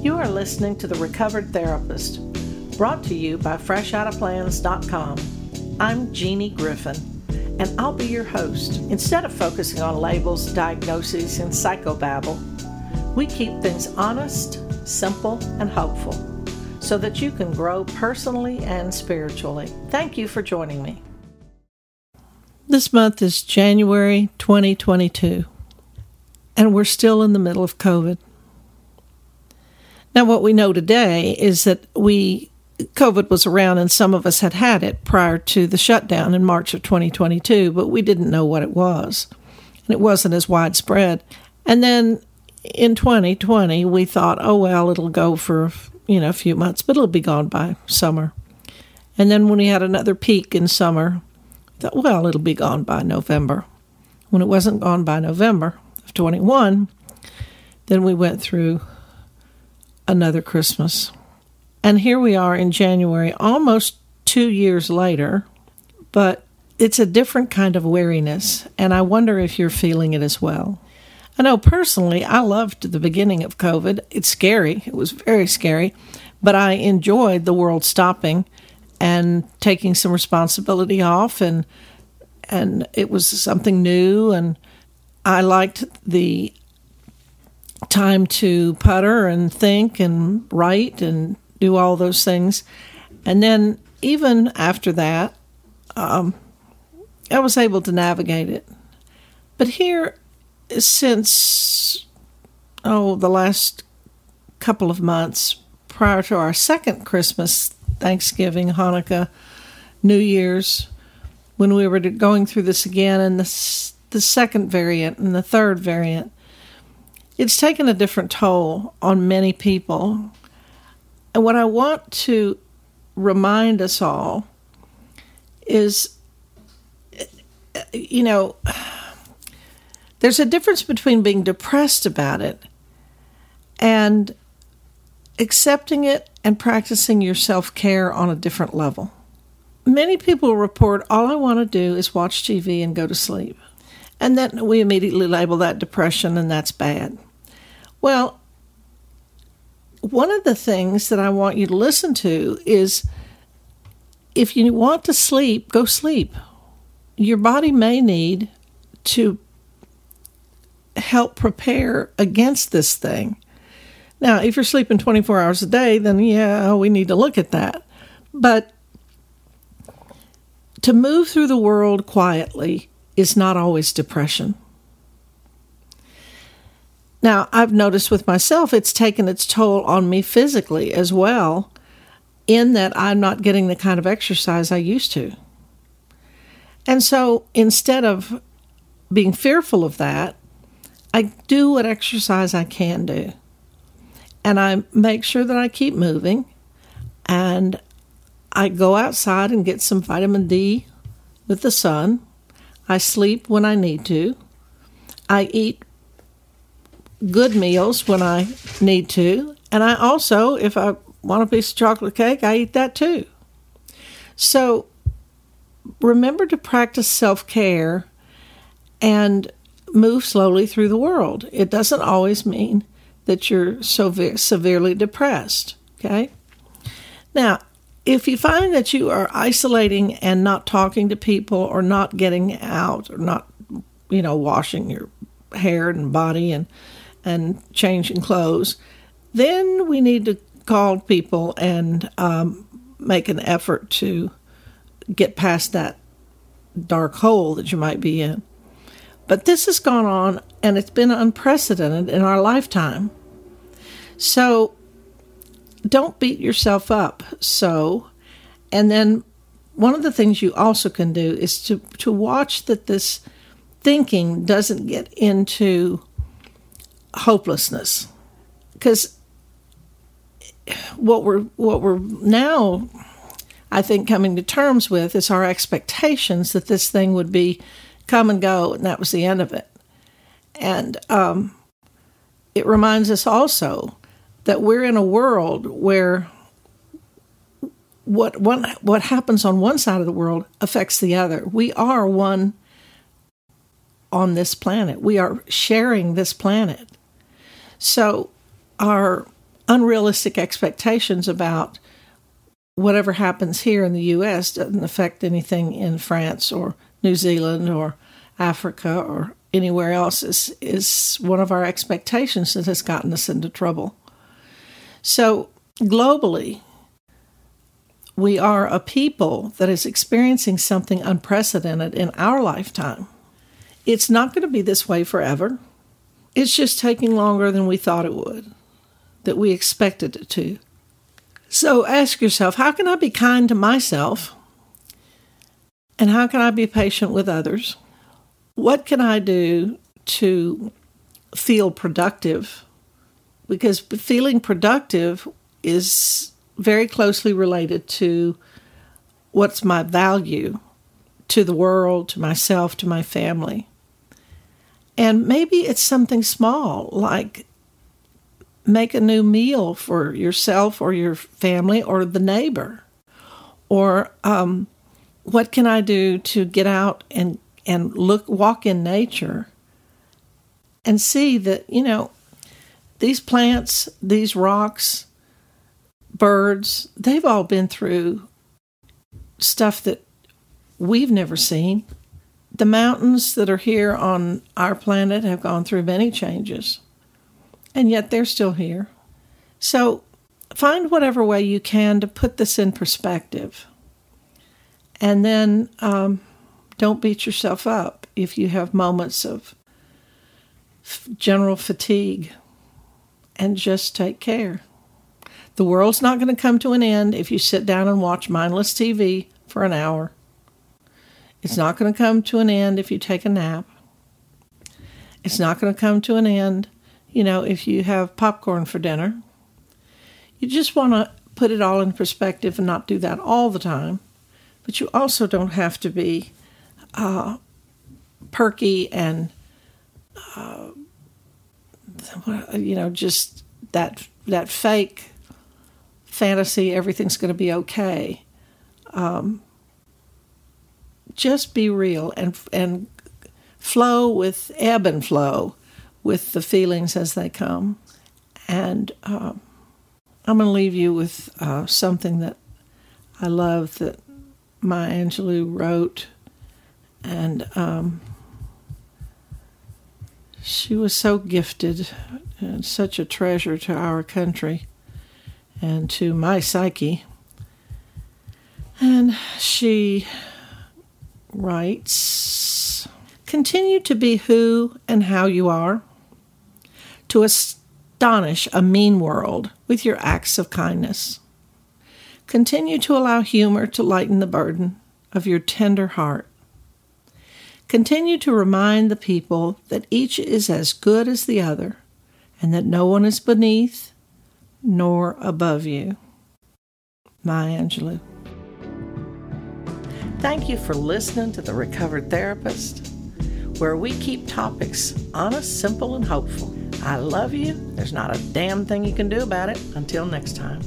You are listening to The Recovered Therapist, brought to you by FreshOuttaPlans.com. I'm Jeannie Griffin, and I'll be your host. Instead of focusing on labels, diagnoses, and psychobabble, we keep things honest, simple, and hopeful so that you can grow personally and spiritually. Thank you for joining me. This month is January 2022, and we're still in the middle of COVID. Now, what we know today is that we COVID was around and some of us had had it prior to the shutdown in March of 2022, but we didn't know what it was. And it wasn't as widespread. And then in 2020, we thought, oh, well, it'll go for, you know, a few months, but it'll be gone by summer. And then when we had another peak in summer, thought, well, it'll be gone by November. When it wasn't gone by November of 21, then we went through another Christmas. And here we are in January, almost two years later, but it's a different kind of weariness, and I wonder if you're feeling it as well. I know personally, I loved the beginning of COVID. It's scary, it was very scary, but I enjoyed the world stopping and taking some responsibility off and and it was something new and I liked the time to putter and think and write and do all those things. And then even after that, um, I was able to navigate it. But here, since oh the last couple of months prior to our second Christmas, Thanksgiving, Hanukkah, New Year's, when we were going through this again, and the the second variant and the third variant, it's taken a different toll on many people. And what I want to remind us all is you know, there's a difference between being depressed about it and accepting it and practicing your self care on a different level. Many people report all I want to do is watch TV and go to sleep. And then we immediately label that depression and that's bad. Well, one of the things that I want you to listen to is if you want to sleep, go sleep. Your body may need to help prepare against this thing. Now, if you're sleeping 24 hours a day, then yeah, we need to look at that. But to move through the world quietly is not always depression. Now, I've noticed with myself, it's taken its toll on me physically as well, in that I'm not getting the kind of exercise I used to. And so instead of being fearful of that, I do what exercise I can do. And I make sure that I keep moving. And I go outside and get some vitamin D with the sun. I sleep when I need to. I eat good meals when I need to. And I also, if I want a piece of chocolate cake, I eat that too. So remember to practice self care and move slowly through the world. It doesn't always mean that you're so severely depressed. Okay? Now, if you find that you are isolating and not talking to people or not getting out or not, you know, washing your hair and body and and changing clothes, then we need to call people and um, make an effort to get past that dark hole that you might be in. But this has gone on and it's been unprecedented in our lifetime. So don't beat yourself up. So, and then one of the things you also can do is to, to watch that this thinking doesn't get into hopelessness. Because what we're what we're now I think coming to terms with is our expectations that this thing would be come and go and that was the end of it. And um, it reminds us also that we're in a world where what one what happens on one side of the world affects the other. We are one on this planet. We are sharing this planet so our unrealistic expectations about whatever happens here in the US doesn't affect anything in France or New Zealand or Africa or anywhere else is, is one of our expectations that has gotten us into trouble. So, globally, we are a people that is experiencing something unprecedented in our lifetime. It's not going to be this way forever. It's just taking longer than we thought it would, that we expected it to. So ask yourself how can I be kind to myself? And how can I be patient with others? What can I do to feel productive? Because feeling productive is very closely related to what's my value to the world, to myself, to my family. And maybe it's something small, like make a new meal for yourself or your family or the neighbor. Or um, what can I do to get out and, and look, walk in nature and see that, you know, these plants, these rocks, birds, they've all been through stuff that we've never seen. The mountains that are here on our planet have gone through many changes, and yet they're still here. So find whatever way you can to put this in perspective. And then um, don't beat yourself up if you have moments of f- general fatigue, and just take care. The world's not going to come to an end if you sit down and watch mindless TV for an hour. It's not going to come to an end if you take a nap. It's not going to come to an end, you know, if you have popcorn for dinner. You just want to put it all in perspective and not do that all the time. But you also don't have to be uh, perky and, uh, you know, just that that fake fantasy. Everything's going to be okay. Um, just be real and and flow with ebb and flow with the feelings as they come. And uh, I'm going to leave you with uh, something that I love that Maya Angelou wrote, and um, she was so gifted and such a treasure to our country and to my psyche. And she writes Continue to be who and how you are, to astonish a mean world with your acts of kindness. Continue to allow humor to lighten the burden of your tender heart. Continue to remind the people that each is as good as the other and that no one is beneath nor above you. Maya Angelou. Thank you for listening to The Recovered Therapist, where we keep topics honest, simple, and hopeful. I love you. There's not a damn thing you can do about it. Until next time.